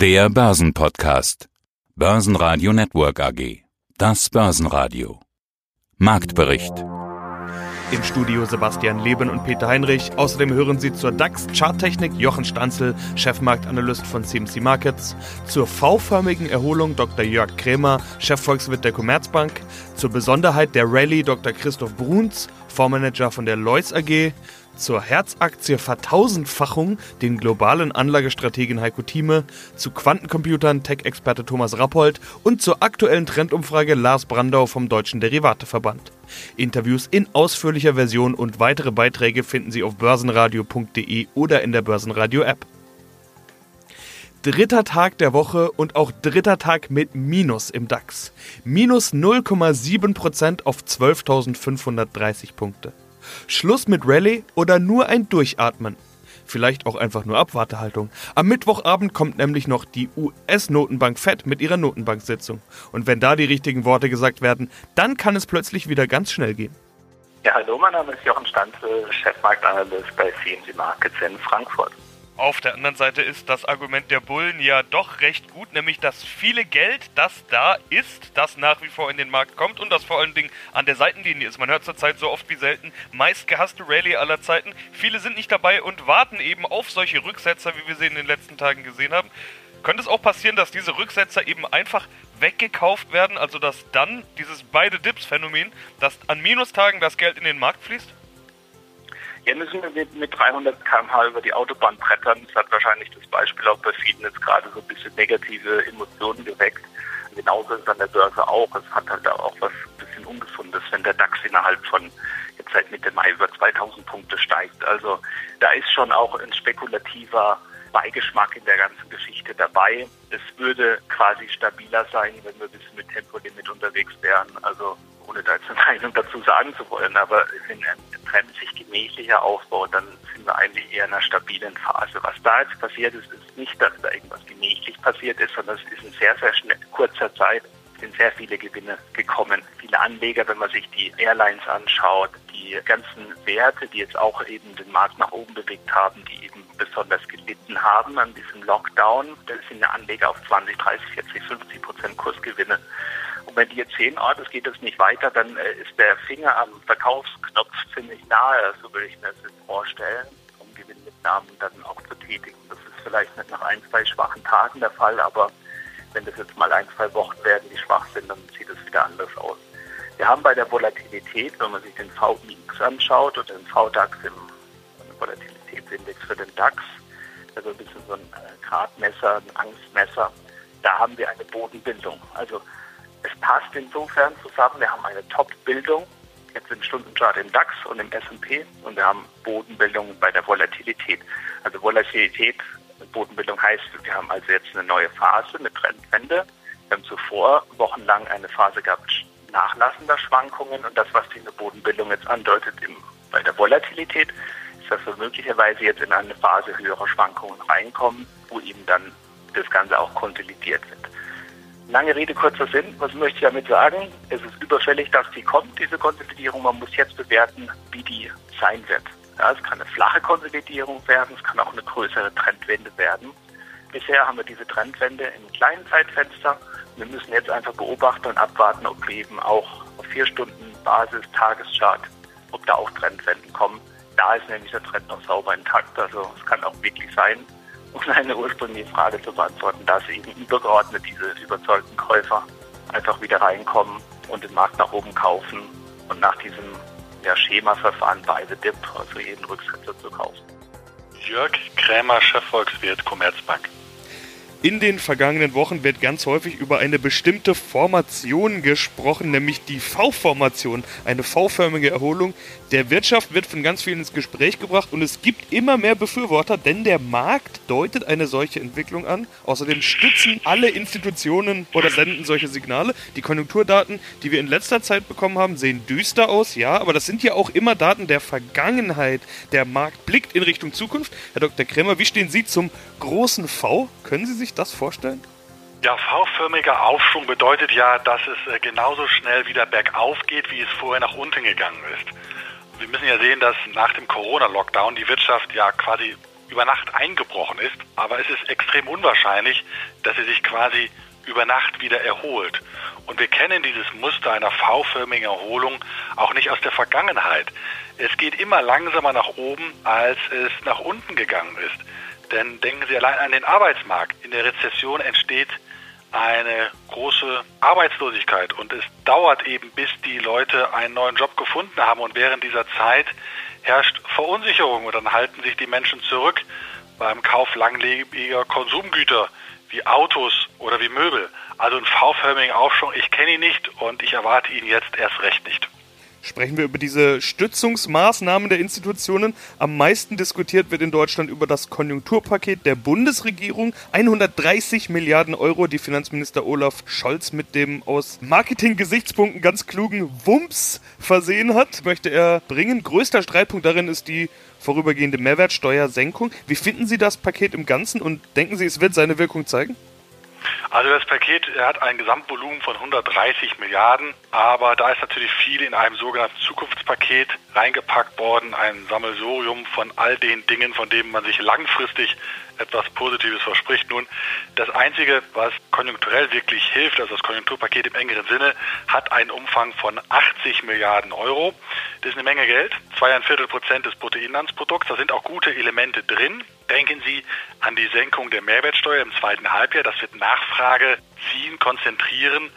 Der Börsenpodcast. Börsenradio Network AG. Das Börsenradio. Marktbericht. Im Studio Sebastian Leben und Peter Heinrich. Außerdem hören Sie zur DAX-Charttechnik Jochen Stanzel, Chefmarktanalyst von CMC Markets, zur V-förmigen Erholung Dr. Jörg Krämer, Chefvolkswirt der Commerzbank, zur Besonderheit der Rallye Dr. Christoph Bruns, Fondsmanager von der Lois AG, zur Herzaktie Vertausendfachung den globalen Anlagestrategen Heiko Thieme, zu Quantencomputern Tech-Experte Thomas Rappold und zur aktuellen Trendumfrage Lars Brandau vom Deutschen Derivateverband. Interviews in ausführlicher Version und weitere Beiträge finden Sie auf börsenradio.de oder in der Börsenradio-App. Dritter Tag der Woche und auch dritter Tag mit Minus im DAX. Minus 0,7% auf 12.530 Punkte. Schluss mit Rallye oder nur ein Durchatmen? Vielleicht auch einfach nur Abwartehaltung. Am Mittwochabend kommt nämlich noch die US-Notenbank Fed mit ihrer Notenbank-Sitzung. Und wenn da die richtigen Worte gesagt werden, dann kann es plötzlich wieder ganz schnell gehen. Ja, hallo, mein Name ist Jochen Stanzel, Chefmarktanalyst bei CMC Markets in Frankfurt. Auf der anderen Seite ist das Argument der Bullen ja doch recht gut, nämlich dass viele Geld, das da ist, das nach wie vor in den Markt kommt und das vor allen Dingen an der Seitenlinie ist. Man hört zurzeit so oft wie selten, meist gehasste Rallye aller Zeiten. Viele sind nicht dabei und warten eben auf solche Rücksetzer, wie wir sie in den letzten Tagen gesehen haben. Könnte es auch passieren, dass diese Rücksetzer eben einfach weggekauft werden, also dass dann dieses beide Dips-Phänomen, dass an Minustagen das Geld in den Markt fließt? Hier müssen wir mit, mit 300 km/h über die Autobahn brettern. Das hat wahrscheinlich das Beispiel auch bei vielen jetzt gerade so ein bisschen negative Emotionen geweckt. Genauso ist es an der Börse auch. Es hat halt auch was ein bisschen Ungesundes, wenn der DAX innerhalb von jetzt seit Mitte Mai über 2000 Punkte steigt. Also da ist schon auch ein spekulativer Beigeschmack in der ganzen Geschichte dabei. Es würde quasi stabiler sein, wenn wir ein bisschen mit Tempolimit unterwegs wären. Also ohne da jetzt eine Meinung dazu sagen zu wollen, aber wenn ein sich gemächlicher aufbaut, dann sind wir eigentlich eher in einer stabilen Phase. Was da jetzt passiert ist, ist nicht, dass da irgendwas gemächlich passiert ist, sondern es ist in sehr, sehr schnell, kurzer Zeit sind sehr viele Gewinne gekommen. Viele Anleger, wenn man sich die Airlines anschaut, die ganzen Werte, die jetzt auch eben den Markt nach oben bewegt haben, die eben besonders gelitten haben an diesem Lockdown, da sind Anleger auf 20, 30, 40, 50 Prozent Kursgewinne. Und wenn die jetzt sehen, oh, das geht jetzt nicht weiter, dann äh, ist der Finger am Verkaufsknopf ziemlich nahe, so würde ich mir das jetzt vorstellen, um Gewinnmitnahmen dann auch zu tätigen. Das ist vielleicht nicht nach ein, zwei schwachen Tagen der Fall, aber wenn das jetzt mal ein, zwei Wochen werden, die schwach sind, dann sieht es wieder anders aus. Wir haben bei der Volatilität, wenn man sich den VIX anschaut oder den VDAX im Volatilitätsindex für den DAX, also ein bisschen so ein äh, Gradmesser, ein Angstmesser, da haben wir eine Bodenbildung. Also passt insofern zusammen. Wir haben eine Top-Bildung jetzt im Stundenchart im DAX und im S&P und wir haben Bodenbildung bei der Volatilität. Also Volatilität, Bodenbildung heißt, wir haben also jetzt eine neue Phase, eine Trendwende. Wir haben zuvor wochenlang eine Phase gehabt nachlassender Schwankungen und das, was diese Bodenbildung jetzt andeutet im, bei der Volatilität, ist, dass wir möglicherweise jetzt in eine Phase höherer Schwankungen reinkommen, wo eben dann das Ganze auch konsolidiert wird. Lange Rede, kurzer Sinn. Was möchte ich damit sagen? Es ist überfällig, dass die kommt, diese Konsolidierung. Man muss jetzt bewerten, wie die sein wird. Ja, es kann eine flache Konsolidierung werden, es kann auch eine größere Trendwende werden. Bisher haben wir diese Trendwende im kleinen Zeitfenster. Wir müssen jetzt einfach beobachten und abwarten, ob wir eben auch auf vier Stunden Basis, Tageschart, ob da auch Trendwenden kommen. Da ist nämlich der Trend noch sauber intakt. Also es kann auch wirklich sein, um eine ursprüngliche Frage zu beantworten, dass eben übergeordnet diese überzeugten Käufer einfach wieder reinkommen und den Markt nach oben kaufen und nach diesem ja, Schemaverfahren bei The Dip, also jeden Rücksetzer zu kaufen. Jörg Krämer, Chefvolkswirt Commerzbank. In den vergangenen Wochen wird ganz häufig über eine bestimmte Formation gesprochen, nämlich die V-Formation, eine V-förmige Erholung. Der Wirtschaft wird von ganz vielen ins Gespräch gebracht und es gibt immer mehr Befürworter, denn der Markt deutet eine solche Entwicklung an. Außerdem stützen alle Institutionen oder senden solche Signale. Die Konjunkturdaten, die wir in letzter Zeit bekommen haben, sehen düster aus, ja, aber das sind ja auch immer Daten der Vergangenheit. Der Markt blickt in Richtung Zukunft. Herr Dr. Kremmer, wie stehen Sie zum großen V? Können Sie sich sich das vorstellen? Ja, V-förmiger Aufschwung bedeutet ja, dass es äh, genauso schnell wieder bergauf geht, wie es vorher nach unten gegangen ist. Wir müssen ja sehen, dass nach dem Corona-Lockdown die Wirtschaft ja quasi über Nacht eingebrochen ist, aber es ist extrem unwahrscheinlich, dass sie sich quasi über Nacht wieder erholt. Und wir kennen dieses Muster einer V-förmigen Erholung auch nicht aus der Vergangenheit. Es geht immer langsamer nach oben, als es nach unten gegangen ist. Denn denken Sie allein an den Arbeitsmarkt. In der Rezession entsteht eine große Arbeitslosigkeit und es dauert eben, bis die Leute einen neuen Job gefunden haben und während dieser Zeit herrscht Verunsicherung und dann halten sich die Menschen zurück beim Kauf langlebiger Konsumgüter wie Autos oder wie Möbel. Also einen V-förmigen Aufschwung, ich kenne ihn nicht und ich erwarte ihn jetzt erst recht nicht. Sprechen wir über diese Stützungsmaßnahmen der Institutionen. Am meisten diskutiert wird in Deutschland über das Konjunkturpaket der Bundesregierung. 130 Milliarden Euro, die Finanzminister Olaf Scholz mit dem aus Marketing-Gesichtspunkten ganz klugen Wumps versehen hat, möchte er bringen. Größter Streitpunkt darin ist die vorübergehende Mehrwertsteuersenkung. Wie finden Sie das Paket im Ganzen und denken Sie, es wird seine Wirkung zeigen? Also das Paket hat ein Gesamtvolumen von 130 Milliarden, aber da ist natürlich viel in einem sogenannten Zukunftspaket reingepackt worden, ein Sammelsurium von all den Dingen, von denen man sich langfristig etwas Positives verspricht. Nun, das Einzige, was konjunkturell wirklich hilft, also das Konjunkturpaket im engeren Sinne, hat einen Umfang von 80 Milliarden Euro. Das ist eine Menge Geld, zweieinviertel Prozent des Bruttoinlandsprodukts. Da sind auch gute Elemente drin. Denken Sie an die Senkung der Mehrwertsteuer im zweiten Halbjahr. Das wird Nachfrage ziehen, konzentrieren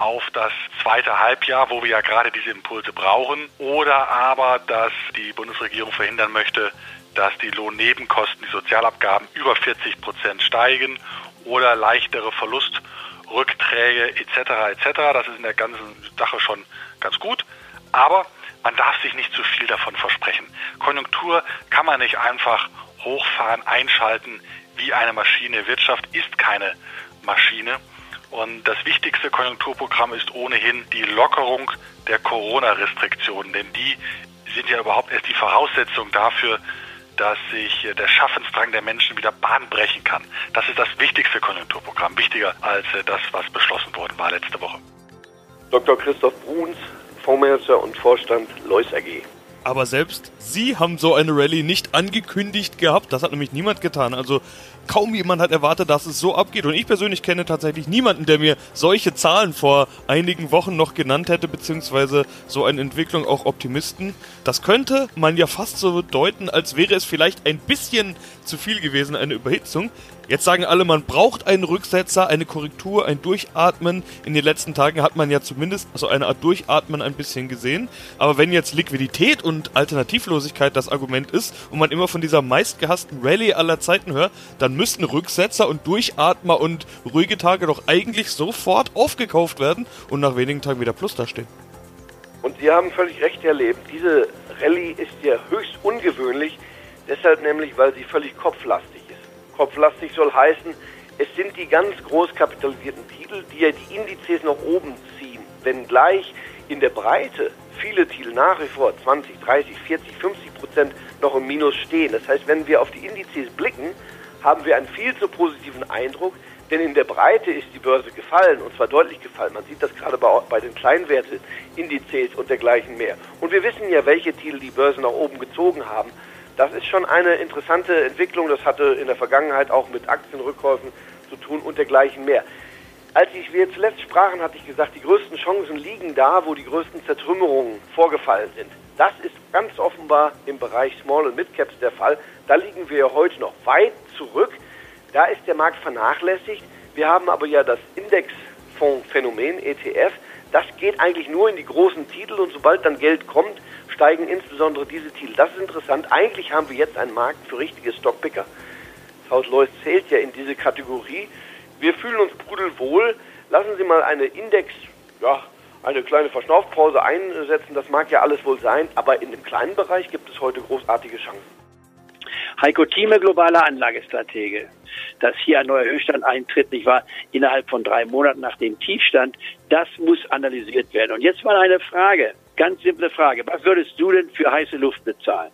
auf das zweite Halbjahr, wo wir ja gerade diese Impulse brauchen. Oder aber, dass die Bundesregierung verhindern möchte, dass die Lohnnebenkosten, die Sozialabgaben über 40 Prozent steigen oder leichtere Verlustrückträge etc. etc. Das ist in der ganzen Sache schon ganz gut. Aber man darf sich nicht zu viel davon versprechen. Konjunktur kann man nicht einfach hochfahren, einschalten wie eine Maschine. Wirtschaft ist keine Maschine. Und das wichtigste Konjunkturprogramm ist ohnehin die Lockerung der Corona-Restriktionen, denn die sind ja überhaupt erst die Voraussetzung dafür, dass sich der Schaffensdrang der Menschen wieder Bahn brechen kann. Das ist das wichtigste Konjunkturprogramm, wichtiger als äh, das, was beschlossen worden war letzte Woche. Dr. Christoph Bruns, Fondsmanager und Vorstand Lois AG. Aber selbst Sie haben so eine Rallye nicht angekündigt gehabt. Das hat nämlich niemand getan. Also kaum jemand hat erwartet, dass es so abgeht. Und ich persönlich kenne tatsächlich niemanden, der mir solche Zahlen vor einigen Wochen noch genannt hätte, beziehungsweise so eine Entwicklung auch Optimisten. Das könnte man ja fast so deuten, als wäre es vielleicht ein bisschen zu viel gewesen, eine Überhitzung. Jetzt sagen alle, man braucht einen Rücksetzer, eine Korrektur, ein Durchatmen. In den letzten Tagen hat man ja zumindest so eine Art Durchatmen ein bisschen gesehen. Aber wenn jetzt Liquidität und Alternativlosigkeit das Argument ist und man immer von dieser meistgehassten Rallye aller Zeiten hört, dann müssten Rücksetzer und Durchatmer und ruhige Tage doch eigentlich sofort aufgekauft werden und nach wenigen Tagen wieder Plus dastehen. Und Sie haben völlig recht erlebt. Diese Rallye ist ja höchst ungewöhnlich, deshalb nämlich, weil sie völlig kopflastig kopflastig soll heißen, es sind die ganz groß kapitalisierten Titel, die ja die Indizes nach oben ziehen, wenngleich in der Breite viele Titel nach wie vor 20, 30, 40, 50 Prozent noch im Minus stehen. Das heißt, wenn wir auf die Indizes blicken, haben wir einen viel zu positiven Eindruck, denn in der Breite ist die Börse gefallen und zwar deutlich gefallen. Man sieht das gerade bei, bei den Kleinwerte-Indizes und dergleichen mehr. Und wir wissen ja, welche Titel die Börse nach oben gezogen haben. Das ist schon eine interessante Entwicklung. Das hatte in der Vergangenheit auch mit Aktienrückkäufen zu tun und dergleichen mehr. Als ich, wir zuletzt sprachen, hatte ich gesagt, die größten Chancen liegen da, wo die größten Zertrümmerungen vorgefallen sind. Das ist ganz offenbar im Bereich Small und Mid Caps der Fall. Da liegen wir heute noch weit zurück. Da ist der Markt vernachlässigt. Wir haben aber ja das Indexfondsphänomen ETF. Das geht eigentlich nur in die großen Titel und sobald dann Geld kommt, steigen insbesondere diese Titel. Das ist interessant. Eigentlich haben wir jetzt einen Markt für richtige Stockpicker. Das Haus Lois zählt ja in diese Kategorie. Wir fühlen uns pudelwohl. Lassen Sie mal eine Index, ja, eine kleine Verschnaufpause einsetzen. Das mag ja alles wohl sein, aber in dem kleinen Bereich gibt es heute großartige Chancen. Heiko Thieme, globaler Anlagestratege. Dass hier ein neuer Höchststand eintritt, nicht wahr, innerhalb von drei Monaten nach dem Tiefstand, das muss analysiert werden. Und jetzt mal eine Frage. Ganz simple Frage. Was würdest du denn für heiße Luft bezahlen?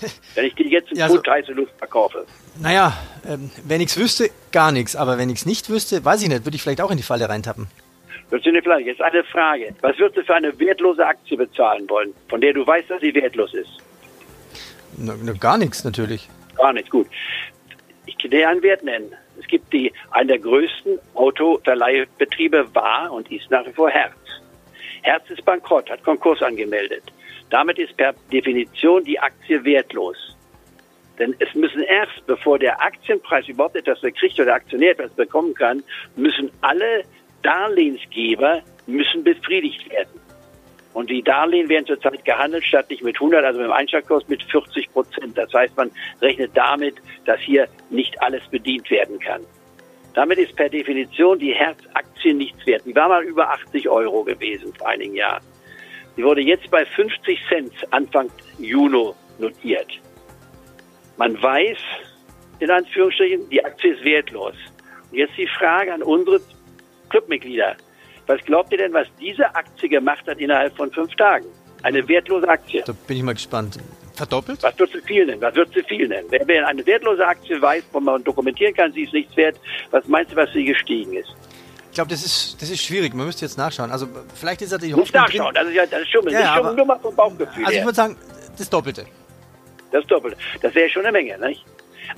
Wenn ich dir jetzt einen ja, Pfund so, heiße Luft verkaufe. Naja, ähm, wenn ich es wüsste, gar nichts. Aber wenn ich es nicht wüsste, weiß ich nicht, würde ich vielleicht auch in die Falle reintappen. Eine? Jetzt eine Frage. Was würdest du für eine wertlose Aktie bezahlen wollen, von der du weißt, dass sie wertlos ist? Na, na, gar nichts natürlich. Gar nicht, gut. Kann dir einen Wert nennen. Es gibt die, einen der größten Autoverleihbetriebe war und ist nach wie vor Herz. Herz ist bankrott, hat Konkurs angemeldet. Damit ist per Definition die Aktie wertlos. Denn es müssen erst, bevor der Aktienpreis überhaupt etwas bekriegt oder der Aktionär etwas bekommen kann, müssen alle Darlehensgeber müssen befriedigt werden. Und die Darlehen werden zurzeit gehandelt, statt nicht mit 100, also mit dem Einschlagkurs mit 40 Prozent. Das heißt, man rechnet damit, dass hier nicht alles bedient werden kann. Damit ist per Definition die Herzaktie nichts wert. Die war mal über 80 Euro gewesen vor einigen Jahren. Die wurde jetzt bei 50 Cent Anfang Juni notiert. Man weiß, in Anführungsstrichen, die Aktie ist wertlos. Und jetzt die Frage an unsere Clubmitglieder. Was glaubt ihr denn, was diese Aktie gemacht hat innerhalb von fünf Tagen? Eine wertlose Aktie. Da bin ich mal gespannt. Verdoppelt? Was wird sie viel nennen? Was wird sie viel nennen? Wer, eine wertlose Aktie weiß, wo man dokumentieren kann, sie ist nichts wert, was meinst du, was sie gestiegen ist? Ich glaube, das ist, das ist schwierig. Man müsste jetzt nachschauen. Also vielleicht ist er die Hoffnung Nicht nachschauen, drin. das ist ja das ist schon, ja, das ist schon nur mal vom Bauchgefühl Also ich würde sagen, das Doppelte. Das Doppelte. Das wäre schon eine Menge, nicht?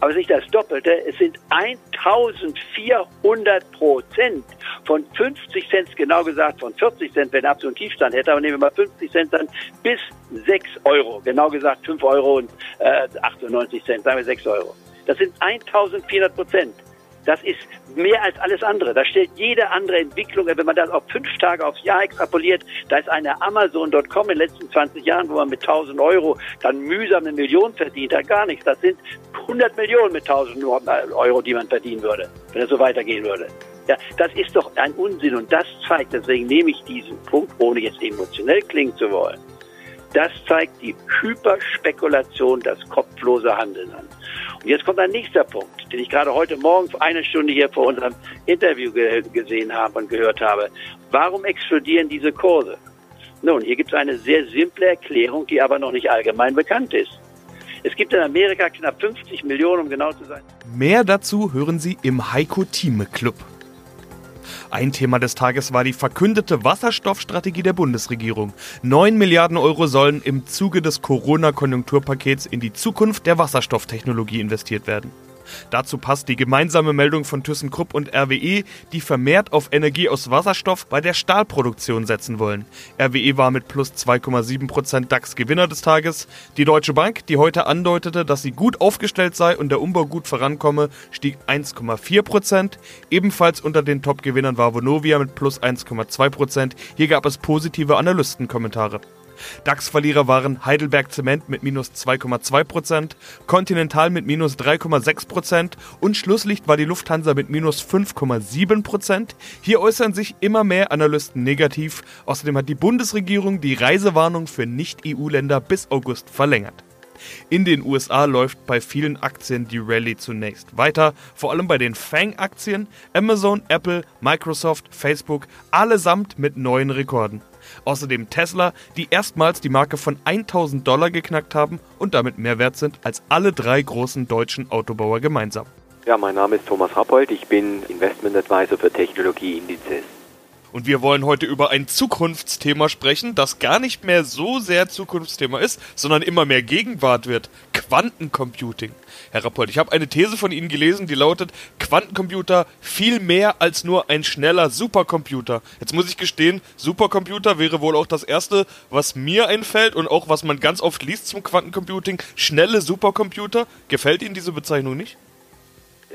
Aber es ist nicht das Doppelte, es sind 1400 Prozent von 50 Cent, genau gesagt von 40 Cent, wenn er absoluten Tiefstand hätte, aber nehmen wir mal 50 Cent dann bis 6 Euro, genau gesagt 5 Euro und äh, 98 Cent, sagen wir 6 Euro. Das sind 1400 Prozent. Das ist mehr als alles andere. Da stellt jede andere Entwicklung, wenn man das auf fünf Tage aufs Jahr extrapoliert, da ist eine Amazon.com in den letzten 20 Jahren, wo man mit 1000 Euro dann mühsam eine Million verdient hat, gar nichts. Das sind 100 Millionen mit 1000 Euro, die man verdienen würde, wenn es so weitergehen würde. Ja, das ist doch ein Unsinn und das zeigt, deswegen nehme ich diesen Punkt, ohne jetzt emotionell klingen zu wollen. Das zeigt die Hyperspekulation, das kopflose Handeln an. Und jetzt kommt ein nächster Punkt, den ich gerade heute Morgen eine Stunde hier vor unserem Interview ge gesehen habe und gehört habe. Warum explodieren diese Kurse? Nun, hier gibt es eine sehr simple Erklärung, die aber noch nicht allgemein bekannt ist. Es gibt in Amerika knapp 50 Millionen, um genau zu sein. Mehr dazu hören Sie im Heiko Thieme Club. Ein Thema des Tages war die verkündete Wasserstoffstrategie der Bundesregierung. 9 Milliarden Euro sollen im Zuge des Corona-Konjunkturpakets in die Zukunft der Wasserstofftechnologie investiert werden. Dazu passt die gemeinsame Meldung von ThyssenKrupp und RWE, die vermehrt auf Energie aus Wasserstoff bei der Stahlproduktion setzen wollen. RWE war mit plus 2,7% DAX Gewinner des Tages. Die Deutsche Bank, die heute andeutete, dass sie gut aufgestellt sei und der Umbau gut vorankomme, stieg 1,4%. Ebenfalls unter den Top-Gewinnern war Vonovia mit plus 1,2%. Hier gab es positive Analystenkommentare. DAX-Verlierer waren Heidelberg Zement mit minus 2,2%, Continental mit minus 3,6% und Schlusslicht war die Lufthansa mit minus 5,7%. Hier äußern sich immer mehr Analysten negativ. Außerdem hat die Bundesregierung die Reisewarnung für Nicht-EU-Länder bis August verlängert. In den USA läuft bei vielen Aktien die Rallye zunächst weiter, vor allem bei den Fang-Aktien, Amazon, Apple, Microsoft, Facebook, allesamt mit neuen Rekorden. Außerdem Tesla, die erstmals die Marke von 1000 Dollar geknackt haben und damit mehr wert sind als alle drei großen deutschen Autobauer gemeinsam. Ja, mein Name ist Thomas Rappold, ich bin Investment Advisor für Technologieindizes. Und wir wollen heute über ein Zukunftsthema sprechen, das gar nicht mehr so sehr Zukunftsthema ist, sondern immer mehr Gegenwart wird. Quantencomputing. Herr Rappold, ich habe eine These von Ihnen gelesen, die lautet, Quantencomputer viel mehr als nur ein schneller Supercomputer. Jetzt muss ich gestehen, Supercomputer wäre wohl auch das Erste, was mir einfällt und auch was man ganz oft liest zum Quantencomputing. Schnelle Supercomputer. Gefällt Ihnen diese Bezeichnung nicht?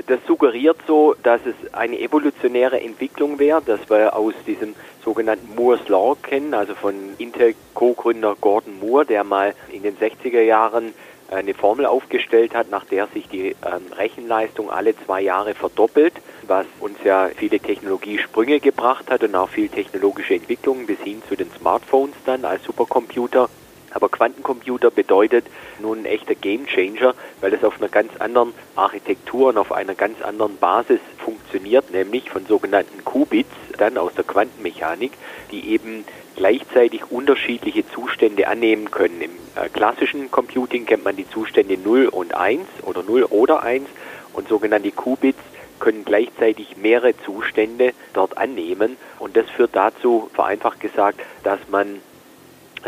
Das suggeriert so, dass es eine evolutionäre Entwicklung wäre, dass wir aus diesem sogenannten Moore's Law kennen, also von Intel-Co-Gründer Gordon Moore, der mal in den 60er Jahren eine Formel aufgestellt hat, nach der sich die ähm, Rechenleistung alle zwei Jahre verdoppelt, was uns ja viele Technologiesprünge gebracht hat und auch viel technologische Entwicklungen bis hin zu den Smartphones dann als Supercomputer. Aber Quantencomputer bedeutet nun ein echter Gamechanger, weil es auf einer ganz anderen Architektur und auf einer ganz anderen Basis funktioniert, nämlich von sogenannten Qubits, dann aus der Quantenmechanik, die eben gleichzeitig unterschiedliche Zustände annehmen können. Im äh, klassischen Computing kennt man die Zustände 0 und 1 oder 0 oder 1 und sogenannte Qubits können gleichzeitig mehrere Zustände dort annehmen und das führt dazu, vereinfacht gesagt, dass man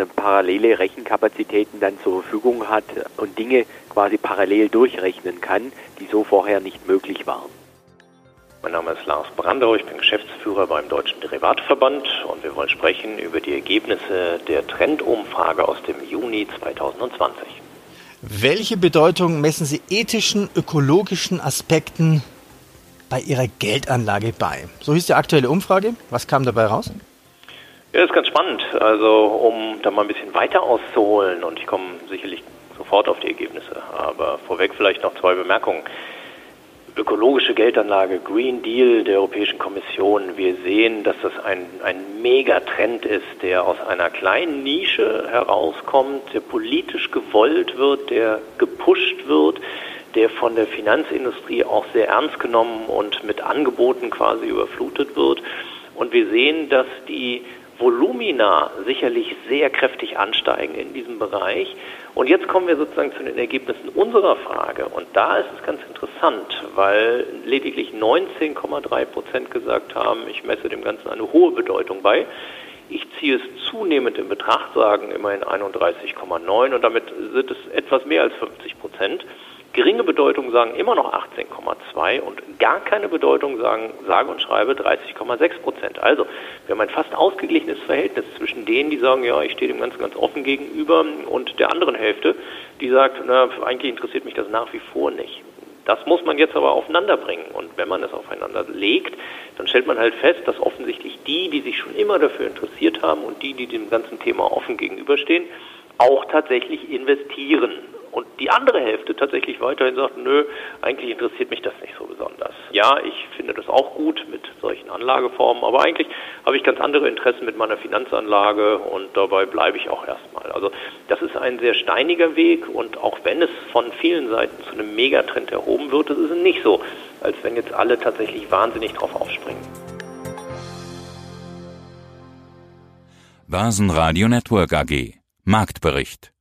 parallele Rechenkapazitäten dann zur Verfügung hat und Dinge quasi parallel durchrechnen kann, die so vorher nicht möglich waren. Mein Name ist Lars Brandau, ich bin Geschäftsführer beim Deutschen Derivatverband und wir wollen sprechen über die Ergebnisse der Trendumfrage aus dem Juni 2020. Welche Bedeutung messen Sie ethischen, ökologischen Aspekten bei Ihrer Geldanlage bei? So hieß die aktuelle Umfrage. Was kam dabei raus? Ja, das ist ganz spannend. Also, um da mal ein bisschen weiter auszuholen, und ich komme sicherlich sofort auf die Ergebnisse, aber vorweg vielleicht noch zwei Bemerkungen ökologische Geldanlage, Green Deal der Europäischen Kommission. Wir sehen, dass das ein, ein Megatrend ist, der aus einer kleinen Nische herauskommt, der politisch gewollt wird, der gepusht wird, der von der Finanzindustrie auch sehr ernst genommen und mit Angeboten quasi überflutet wird. Und wir sehen, dass die Volumina sicherlich sehr kräftig ansteigen in diesem Bereich. Und jetzt kommen wir sozusagen zu den Ergebnissen unserer Frage. Und da ist es ganz interessant, weil lediglich 19,3 Prozent gesagt haben, ich messe dem Ganzen eine hohe Bedeutung bei. Ich ziehe es zunehmend in Betracht, sagen immerhin 31,9 und damit sind es etwas mehr als 50 Prozent. Geringe Bedeutung sagen immer noch 18,2 und gar keine Bedeutung sagen sage und schreibe 30,6 Prozent. Also wir haben ein fast ausgeglichenes Verhältnis zwischen denen, die sagen, ja, ich stehe dem Ganzen ganz offen gegenüber und der anderen Hälfte, die sagt, na, eigentlich interessiert mich das nach wie vor nicht. Das muss man jetzt aber aufeinander bringen. Und wenn man es aufeinander legt, dann stellt man halt fest, dass offensichtlich die, die sich schon immer dafür interessiert haben und die, die dem ganzen Thema offen gegenüberstehen, auch tatsächlich investieren und die andere Hälfte tatsächlich weiterhin sagt, nö, eigentlich interessiert mich das nicht so besonders. Ja, ich finde das auch gut mit solchen Anlageformen, aber eigentlich habe ich ganz andere Interessen mit meiner Finanzanlage und dabei bleibe ich auch erstmal. Also das ist ein sehr steiniger Weg und auch wenn es von vielen Seiten zu einem Megatrend erhoben wird, das ist nicht so, als wenn jetzt alle tatsächlich wahnsinnig drauf aufspringen. Börsenradio Network AG Marktbericht